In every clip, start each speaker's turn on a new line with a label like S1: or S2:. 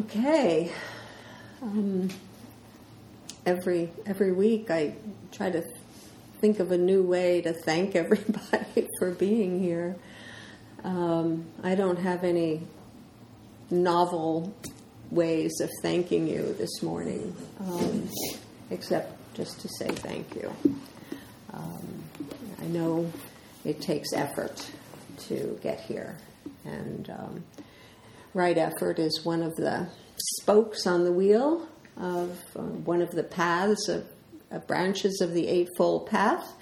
S1: Okay. Um, every every week, I try to think of a new way to thank everybody for being here. Um, I don't have any novel ways of thanking you this morning, um, except just to say thank you. Um, I know it takes effort to get here, and um, right effort is one of the spokes on the wheel of uh, one of the paths of branches of the Eightfold Path,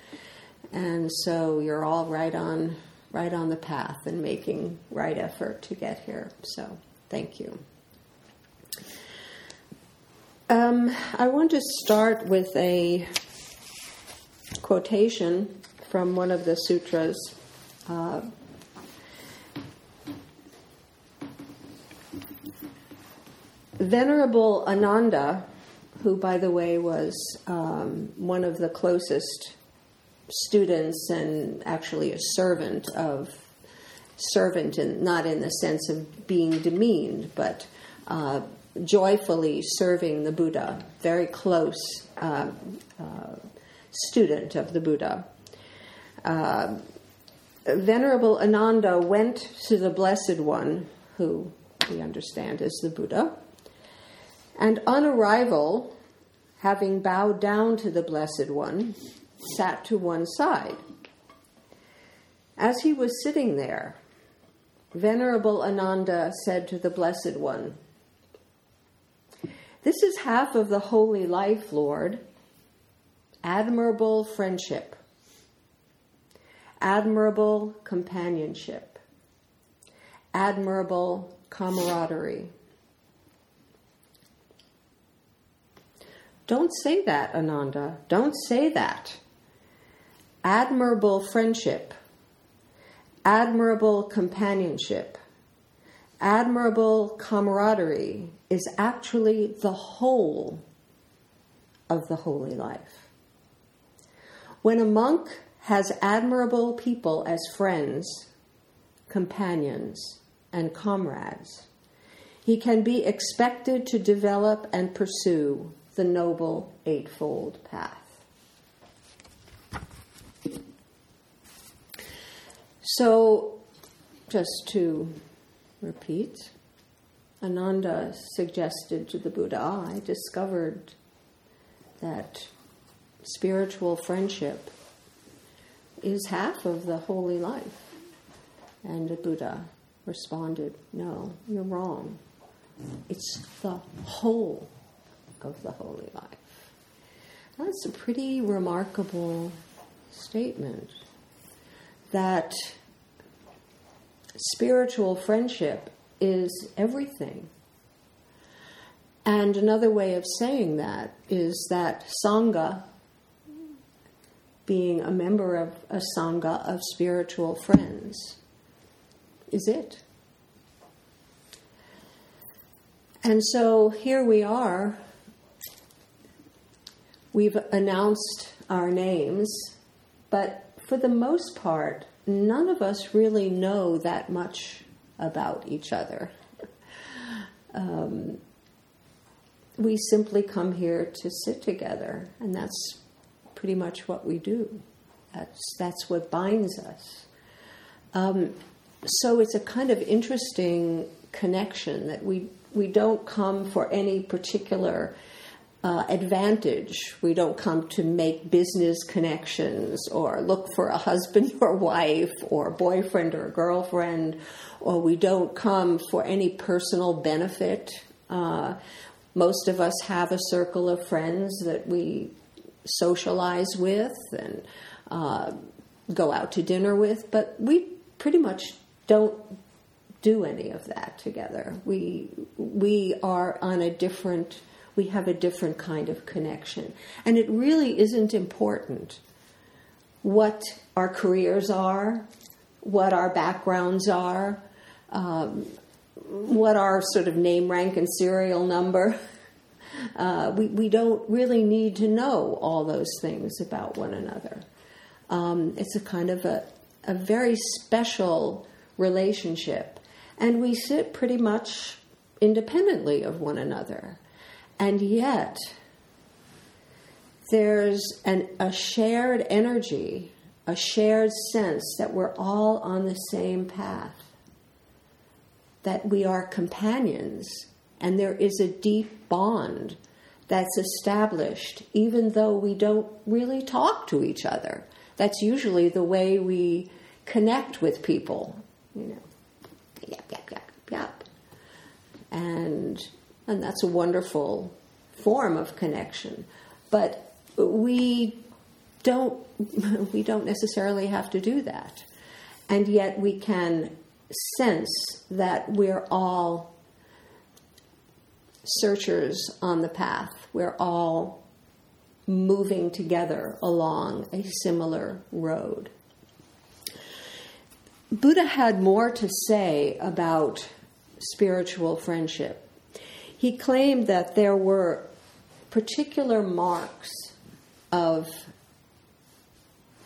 S1: and so you're all right on right on the path and making right effort to get here. So thank you. Um, I want to start with a quotation from one of the sutras. Uh, Venerable Ananda, who, by the way, was um, one of the closest students and actually a servant of servant, and not in the sense of being demeaned, but uh, joyfully serving the Buddha, very close uh, uh, student of the Buddha. Uh, Venerable Ananda went to the Blessed One, who we understand is the Buddha, and on arrival, having bowed down to the Blessed One, sat to one side. As he was sitting there, Venerable Ananda said to the Blessed One, This is half of the holy life, Lord. Admirable friendship, admirable companionship, admirable camaraderie. Don't say that, Ananda. Don't say that. Admirable friendship, admirable companionship, admirable camaraderie is actually the whole of the holy life. When a monk has admirable people as friends, companions, and comrades, he can be expected to develop and pursue the Noble Eightfold Path. So, just to repeat, Ananda suggested to the Buddha, I discovered that spiritual friendship is half of the holy life. And the Buddha responded, No, you're wrong. It's the whole of the holy life. That's a pretty remarkable statement that spiritual friendship is everything. And another way of saying that is that Sangha, being a member of a Sangha of spiritual friends, is it. And so here we are We've announced our names, but for the most part, none of us really know that much about each other. Um, we simply come here to sit together, and that's pretty much what we do. That's, that's what binds us. Um, so it's a kind of interesting connection that we, we don't come for any particular uh, advantage. We don't come to make business connections or look for a husband or wife or boyfriend or girlfriend, or we don't come for any personal benefit. Uh, most of us have a circle of friends that we socialize with and uh, go out to dinner with, but we pretty much don't do any of that together. We we are on a different we have a different kind of connection. And it really isn't important what our careers are, what our backgrounds are, um, what our sort of name, rank, and serial number. Uh, we, we don't really need to know all those things about one another. Um, it's a kind of a, a very special relationship. And we sit pretty much independently of one another. And yet, there's an, a shared energy, a shared sense that we're all on the same path, that we are companions, and there is a deep bond that's established, even though we don't really talk to each other. That's usually the way we connect with people, you know. Yep, yep, yep, yep. And and that's a wonderful form of connection. But we don't we don't necessarily have to do that. And yet we can sense that we're all searchers on the path. We're all moving together along a similar road. Buddha had more to say about spiritual friendship. He claimed that there were particular marks of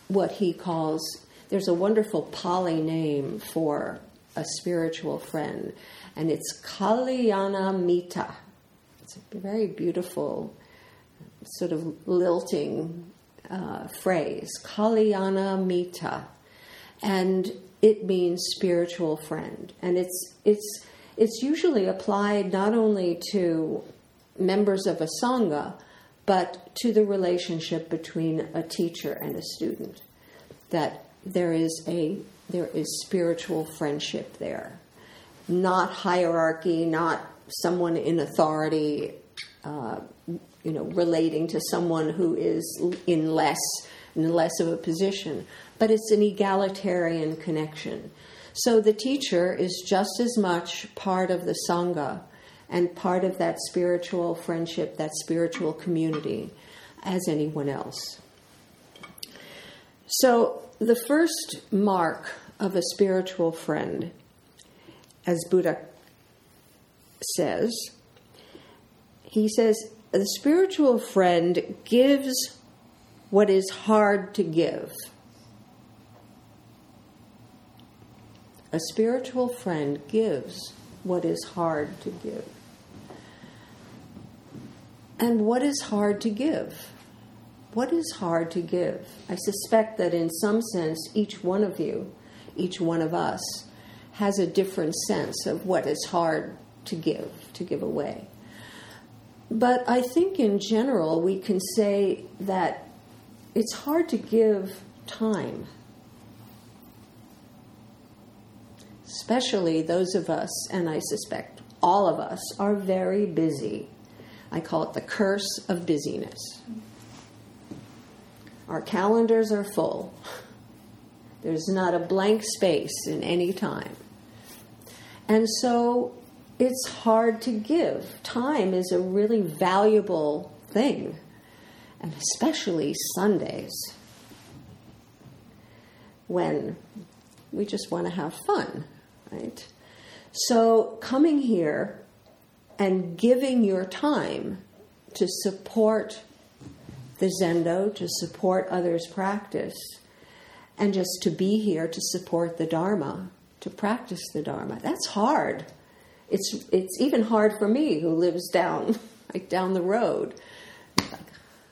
S1: what he calls, there's a wonderful Pali name for a spiritual friend, and it's Kalyana Mitta. It's a very beautiful, sort of lilting uh, phrase, Kalyana Mitta. And it means spiritual friend. And it's, it's, it's usually applied not only to members of a Sangha, but to the relationship between a teacher and a student. That there is a there is spiritual friendship there, not hierarchy, not someone in authority, uh, you know, relating to someone who is in less in less of a position, but it's an egalitarian connection. So the teacher is just as much part of the sangha and part of that spiritual friendship, that spiritual community, as anyone else. So the first mark of a spiritual friend, as Buddha says, he says, the spiritual friend gives what is hard to give. A spiritual friend gives what is hard to give. And what is hard to give? What is hard to give? I suspect that in some sense, each one of you, each one of us, has a different sense of what is hard to give, to give away. But I think in general, we can say that it's hard to give time. Especially those of us, and I suspect all of us, are very busy. I call it the curse of busyness. Our calendars are full. There's not a blank space in any time. And so it's hard to give. Time is a really valuable thing, and especially Sundays when we just want to have fun, right? So, coming here and giving your time to support the Zendo, to support others' practice, and just to be here to support the Dharma, to practice the Dharma, that's hard it's it's even hard for me who lives down like down the road.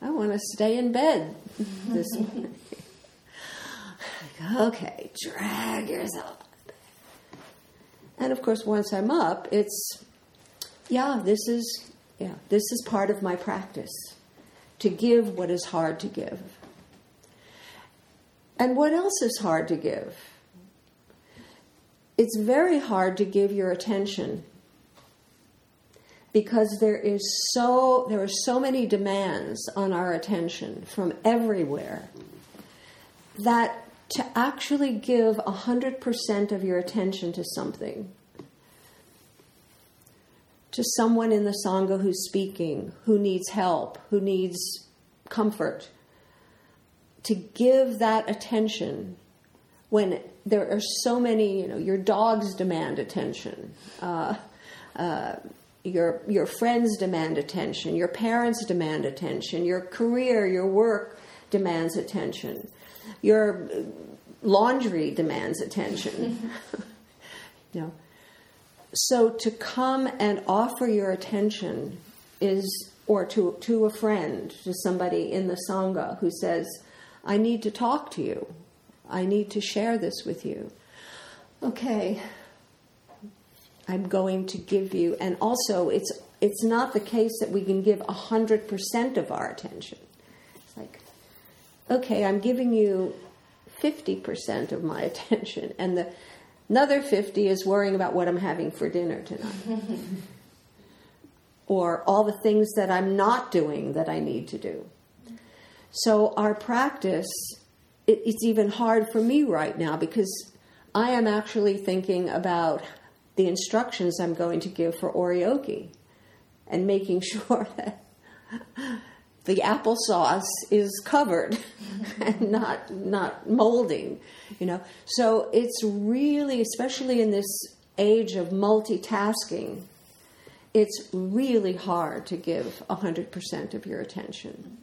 S1: I want to stay in bed this morning. like, okay, drag yourself. And of course, once I'm up, it's yeah, this is yeah, this is part of my practice to give what is hard to give. And what else is hard to give? It's very hard to give your attention because there is so there are so many demands on our attention from everywhere that to actually give 100% of your attention to something. To someone in the sangha who's speaking who needs help who needs comfort. To give that attention when there are so many you know your dogs demand attention. Uh, uh, your your friends demand attention, your parents demand attention, your career, your work demands attention, your laundry demands attention. you know, so to come and offer your attention is, or to, to a friend, to somebody in the Sangha who says, I need to talk to you. I need to share this with you. Okay, I'm going to give you, and also it's it's not the case that we can give hundred percent of our attention. It's like, okay, I'm giving you fifty percent of my attention, and the another fifty is worrying about what I'm having for dinner tonight, or all the things that I'm not doing that I need to do. So our practice, it, it's even hard for me right now because I am actually thinking about the instructions I'm going to give for oryoki and making sure that the applesauce is covered and not not molding, you know. So it's really, especially in this age of multitasking, it's really hard to give 100% of your attention.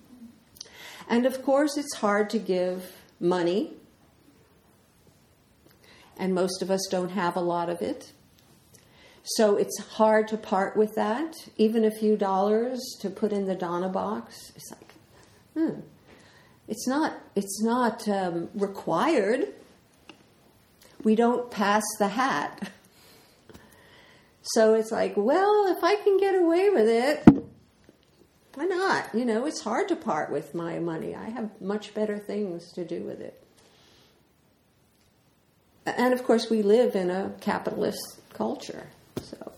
S1: And of course, it's hard to give money, and most of us don't have a lot of it. So it's hard to part with that. Even a few dollars to put in the dana box, it's like, hmm, it's not, it's not um, required. We don't pass the hat. So it's like, well, if I can get away with it, why not? You know, it's hard to part with my money. I have much better things to do with it. And of course, we live in a capitalist culture. So,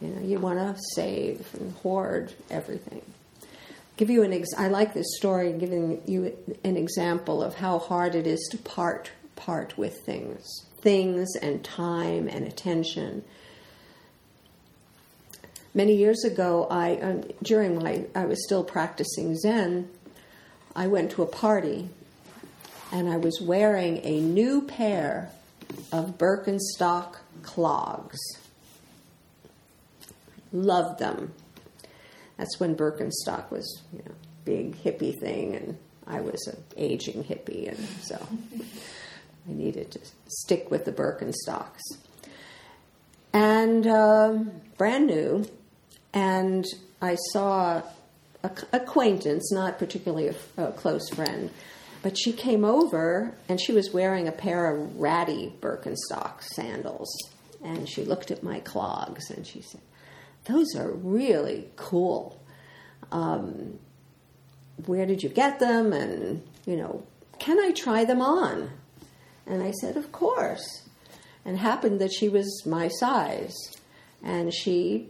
S1: you know, you want to save and hoard everything. Give you an ex- I like this story, giving you an example of how hard it is to part part with things, things and time and attention many years ago, I um, during my I was still practicing Zen. I went to a party, and I was wearing a new pair of Birkenstock clogs. Loved them. That's when Birkenstock was, you know, big hippie thing, and I was an aging hippie, and so I needed to stick with the Birkenstocks. And uh, brand new, and I saw a acquaintance, not particularly a, a, close friend, but she came over and she was wearing a pair of ratty Birkenstock sandals, and she looked at my clogs and she said, "Those are really cool. Um, where did you get them? And you know, can I try them on?" And I said, "Of course." And happened that she was my size, and she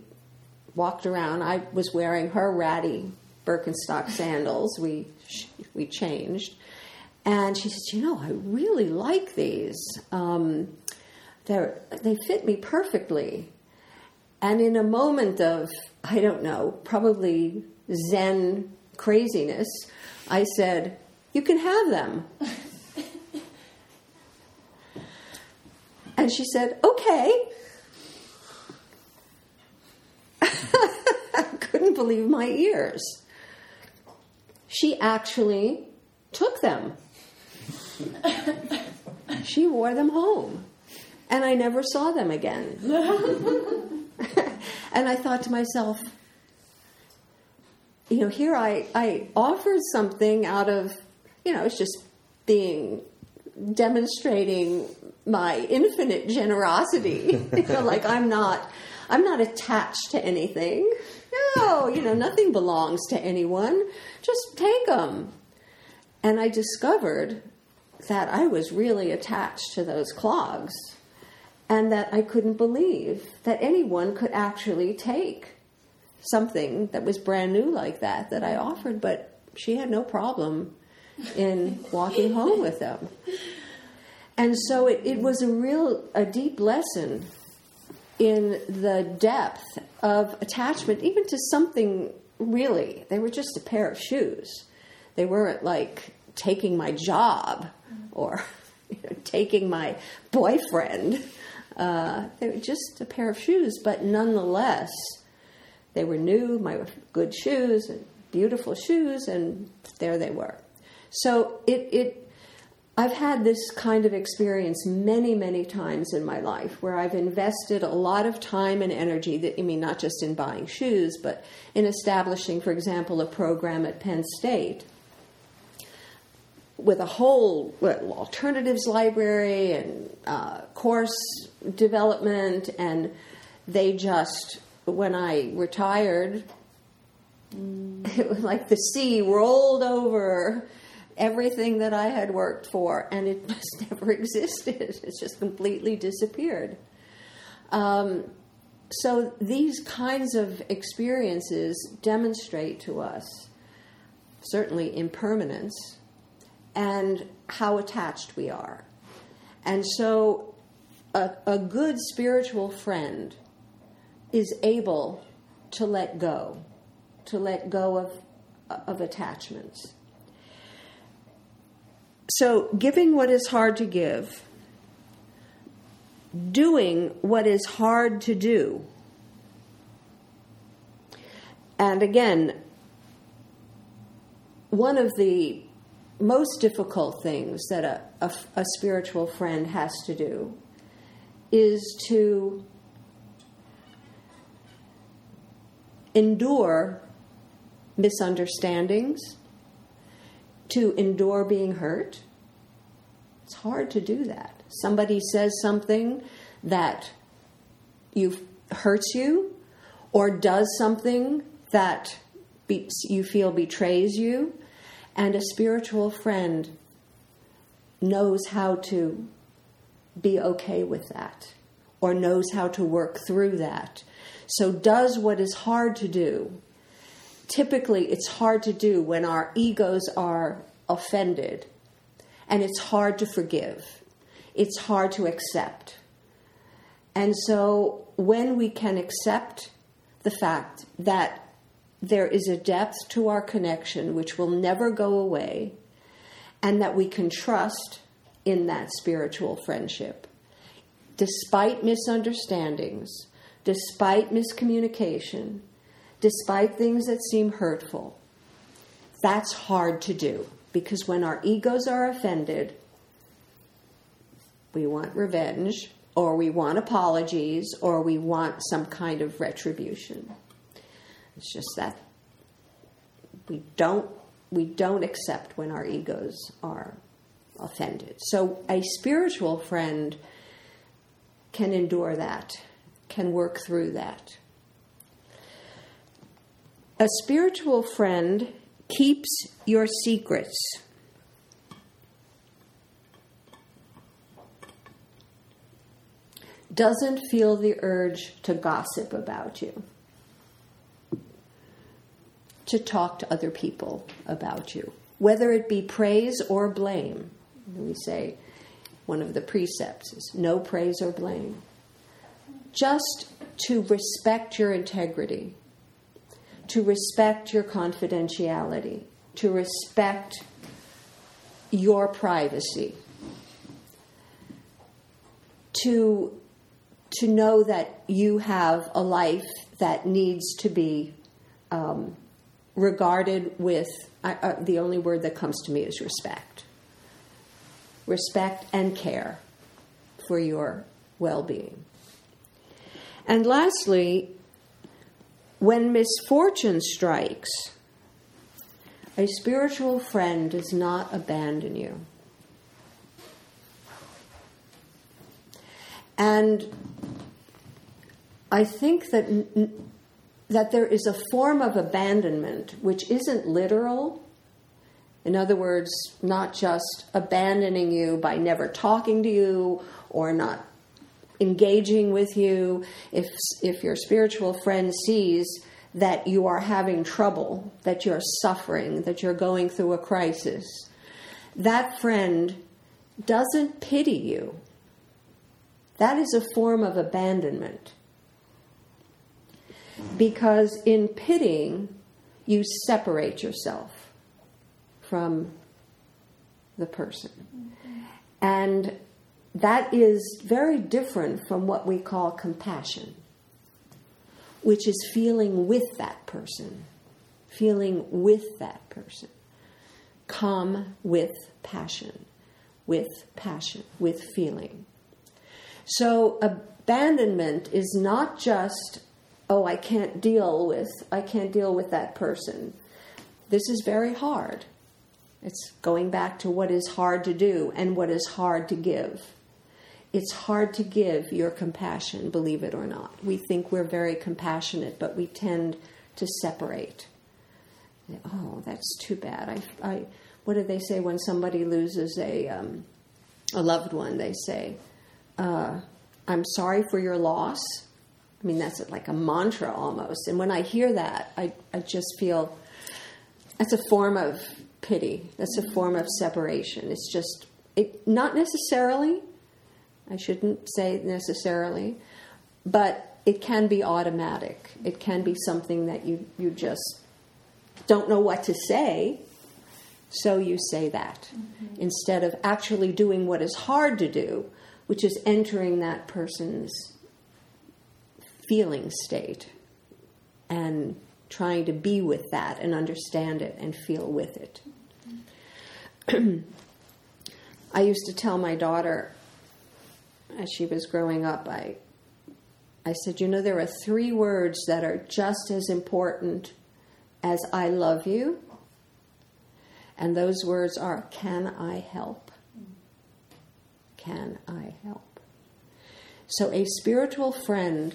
S1: walked around. I was wearing her ratty Birkenstock sandals. We we changed, and she says, "You know, I really like these. Um, they they fit me perfectly." And in a moment of I don't know, probably Zen craziness, I said, "You can have them." and she said, "Okay." I couldn't believe my ears. She actually took them. she wore them home. And I never saw them again. and I thought to myself, you know, here I, I offered something out of, you know, it's just being demonstrating my infinite generosity. you know, like I'm not I'm not attached to anything. No, you know, nothing belongs to anyone. Just take them. And I discovered that I was really attached to those clogs and that I couldn't believe that anyone could actually take something that was brand new like that that I offered, but she had no problem in walking home with them. And so it, it was a real, a deep lesson in the depth of attachment, even to something really. They were just a pair of shoes. They weren't like taking my job or you know, taking my boyfriend. Uh, they were just a pair of shoes, but nonetheless, they were new, my good shoes, and beautiful shoes, and there they were. So it, it I've had this kind of experience many, many times in my life where I've invested a lot of time and energy that I mean not just in buying shoes, but in establishing, for example, a program at Penn State with a whole alternatives library and uh, course development, and they just when I retired, mm. it was like the sea rolled over everything that I had worked for, and it just never existed. It's just completely disappeared. Um, so these kinds of experiences demonstrate to us certainly impermanence and how attached we are. And so a, a good spiritual friend is able to let go, to let go of, of attachments. So, giving what is hard to give, doing what is hard to do. And again, one of the most difficult things that a, a, a, spiritual friend has to do is to endure misunderstandings, to endure being hurt. It's hard to do that. Somebody says something that you hurts you or does something that be, you feel betrays you and a spiritual friend knows how to be okay with that or knows how to work through that. So, does what is hard to do. Typically, it's hard to do when our egos are offended, and it's hard to forgive. It's hard to accept. And so, when we can accept the fact that there is a depth to our connection which will never go away, and that we can trust in that spiritual friendship. Despite misunderstandings, despite miscommunication, despite things that seem hurtful, that's hard to do because when our egos are offended, we want revenge, or we want apologies, or we want some kind of retribution. It's just that we don't we don't accept when our egos are offended. So a spiritual friend can endure that, can work through that. A spiritual friend keeps your secrets. Doesn't feel the urge to gossip about you to talk to other people about you, whether it be praise or blame. We say one of the precepts is no praise or blame. Just to respect your integrity, to respect your confidentiality, to respect your privacy, to, to know that you have a life that needs to be um, regarded with uh, the only word that comes to me is respect. Respect and care for your well being. And lastly, when misfortune strikes, a spiritual friend does not abandon you. And I think that that there is a form of abandonment which isn't literal. In other words, not just abandoning you by never talking to you or not engaging with you. If, if your spiritual friend sees that you are having trouble, that you're suffering, that you're going through a crisis, that friend doesn't pity you. That is a form of abandonment because in pitying, you separate yourself from the person. And that is very different from what we call compassion, which is feeling with that person, feeling with that person. Come with passion. with passion, with feeling. So abandonment is not just, oh, I can't deal with, I can't deal with that person. This is very hard. It's going back to what is hard to do and what is hard to give. It's hard to give your compassion, believe it or not. We think we're very compassionate, but we tend to separate. Oh, that's too bad. I, I, what do they say when somebody loses a, um, a loved one? They say, uh, I'm sorry for your loss. I mean, that's like a mantra almost. And when I hear that, I, I just feel that's a form of pity. That's a form of separation. It's just, it, not necessarily, I shouldn't say necessarily, but it can be automatic. It can be something that you, you just don't know what to say, so you say that mm-hmm. instead of actually doing what is hard to do, which is entering that person's feeling state and trying to be with that and understand it and feel with it. I used to tell my daughter as she was growing up, I I said, you know, there are three words that are just as important as I love you. And those words are, can I help? Can I help? So a spiritual friend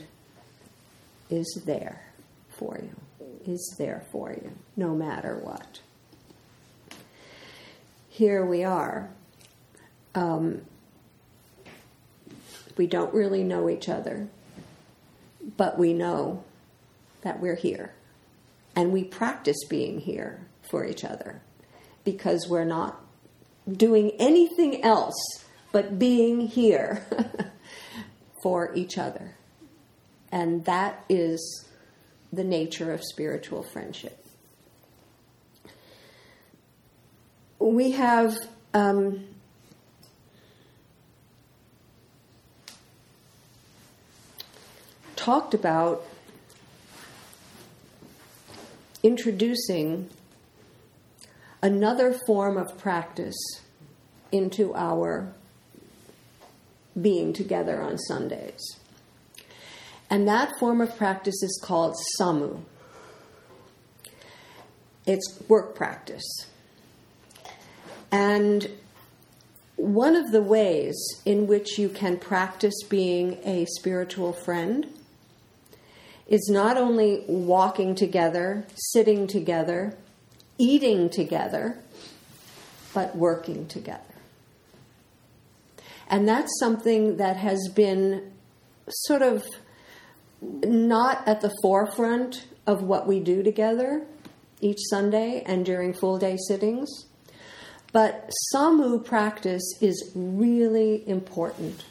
S1: is there for you, is there for you, no matter what here we are. Um, we don't really know each other, but we know that we're here. And we practice being here for each other because we're not doing anything else but being here for each other. And that is the nature of spiritual friendship. we have um, talked about introducing another form of practice into our being together on Sundays. And that form of practice is called samu. It's work practice. And one of the ways in which you can practice being a spiritual friend is not only walking together, sitting together, eating together, but working together. And that's something that has been sort of not at the forefront of what we do together each Sunday and during full day sittings. But Samu practice is really important.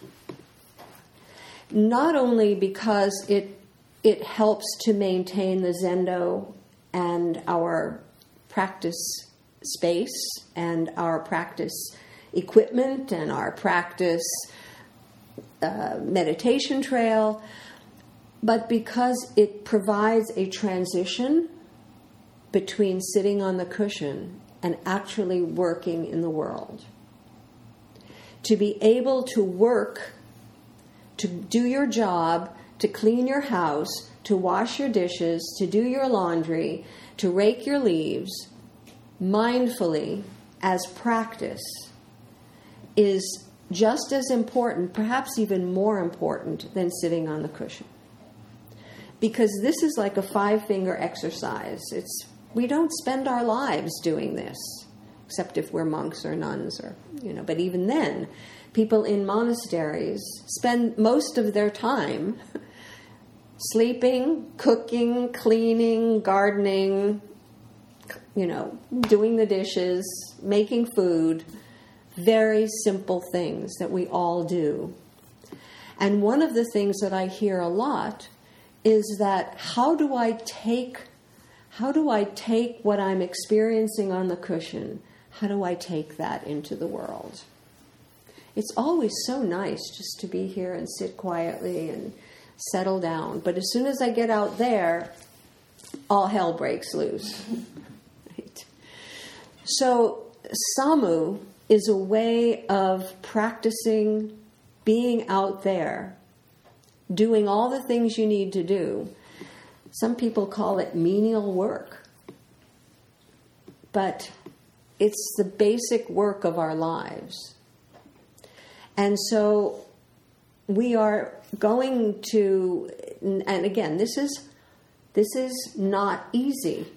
S1: Not only because it, it helps to maintain the Zendo and our practice space and our practice equipment and our practice uh, meditation trail, but because it provides a transition between sitting on the cushion and actually working in the world. To be able to work, to do your job, to clean your house, to wash your dishes, to do your laundry, to rake your leaves mindfully as practice is just as important, perhaps even more important, than sitting on the cushion. Because this is like a five finger exercise. It's we don't spend our lives doing this, except if we're monks or nuns or, you know, but even then, people in monasteries spend most of their time sleeping, cooking, cleaning, gardening, you know, doing the dishes, making food, very simple things that we all do. And one of the things that I hear a lot is that how do I take how do I take what I'm experiencing on the cushion? How do I take that into the world? It's always so nice just to be here and sit quietly and settle down. But as soon as I get out there, all hell breaks loose. right. So, Samu is a way of practicing being out there, doing all the things you need to do. Some people call it menial work, but it's the basic work of our lives. And so we are going to, and again, this is this is not easy.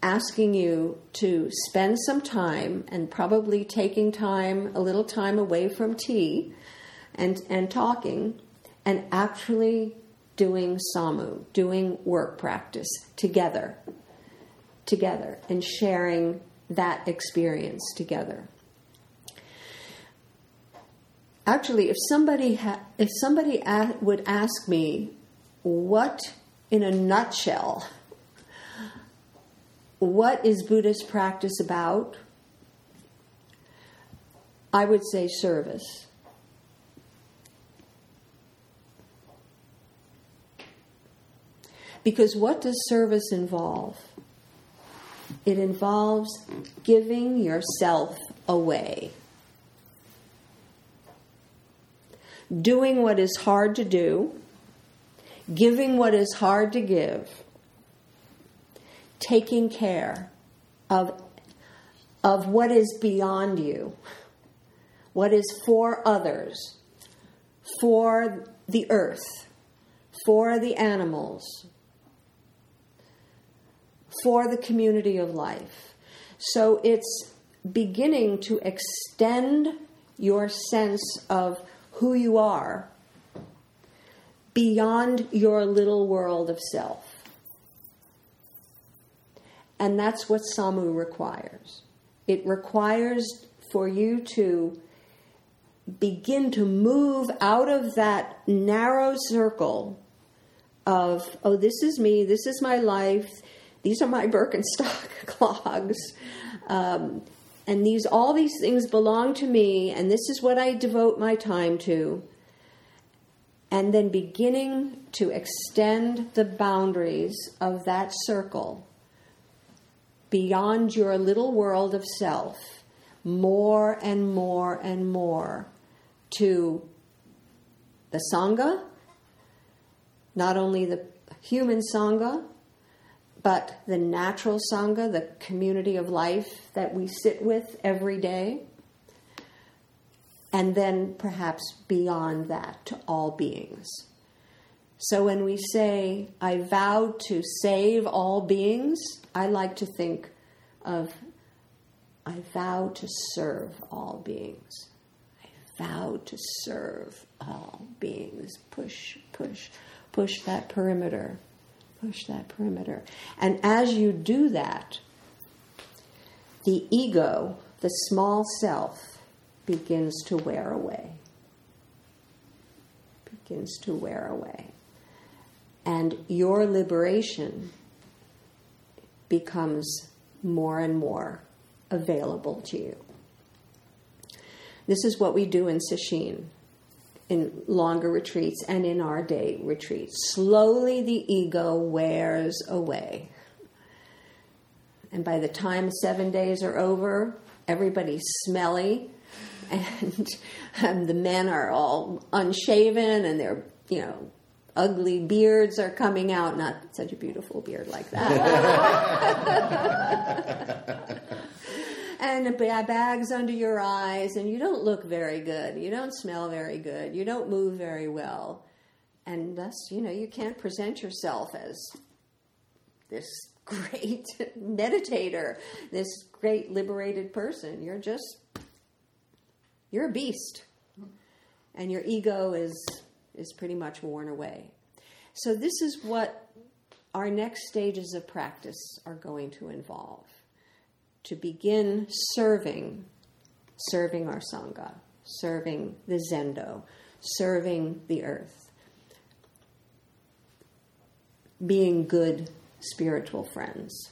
S1: Asking you to spend some time and probably taking time, a little time away from tea and, and talking and actually doing samu, doing work practice together, together, and sharing that experience together. Actually, if somebody ha- if somebody a- would ask me what, in a nutshell, what is Buddhist practice about, I would say service. Because what does service involve? It involves giving yourself away. Doing what is hard to do, giving what is hard to give, taking care of, of what is beyond you, what is for others, for the earth, for the animals, for the community of life. So it's beginning to extend your sense of who you are beyond your little world of self. And that's what Samu requires. It requires for you to begin to move out of that narrow circle of, oh, this is me, this is my life, these are my Birkenstock clogs. Um, and these all these things belong to me and this is what I devote my time to. And then beginning to extend the boundaries of that circle beyond your little world of self more and more and more to the Sangha, not only the human Sangha, but the natural Sangha, the community of life that we sit with every day, and then perhaps beyond that to all beings. So when we say, I vow to save all beings, I like to think of, I vow to serve all beings. I vow to serve all beings. Push, push, push that perimeter push that perimeter. And as you do that, the ego, the small self, begins to wear away. Begins to wear away. And your liberation becomes more and more available to you. This is what we do in Sesshin in longer retreats and in our day retreats. Slowly the ego wears away. And by the time seven days are over, everybody's smelly and, the men are all unshaven and their, you know, ugly beards are coming out. Not such a beautiful beard like that. and bags under your eyes, and you don't look very good. You don't smell very good. You don't move very well. And thus, you know, you can't present yourself as this great meditator, this great liberated person. You're just, you're a beast. And your ego is, is pretty much worn away. So, this is what our next stages of practice are going to involve to begin serving, serving our Sangha, serving the Zendo, serving the earth, being good spiritual friends.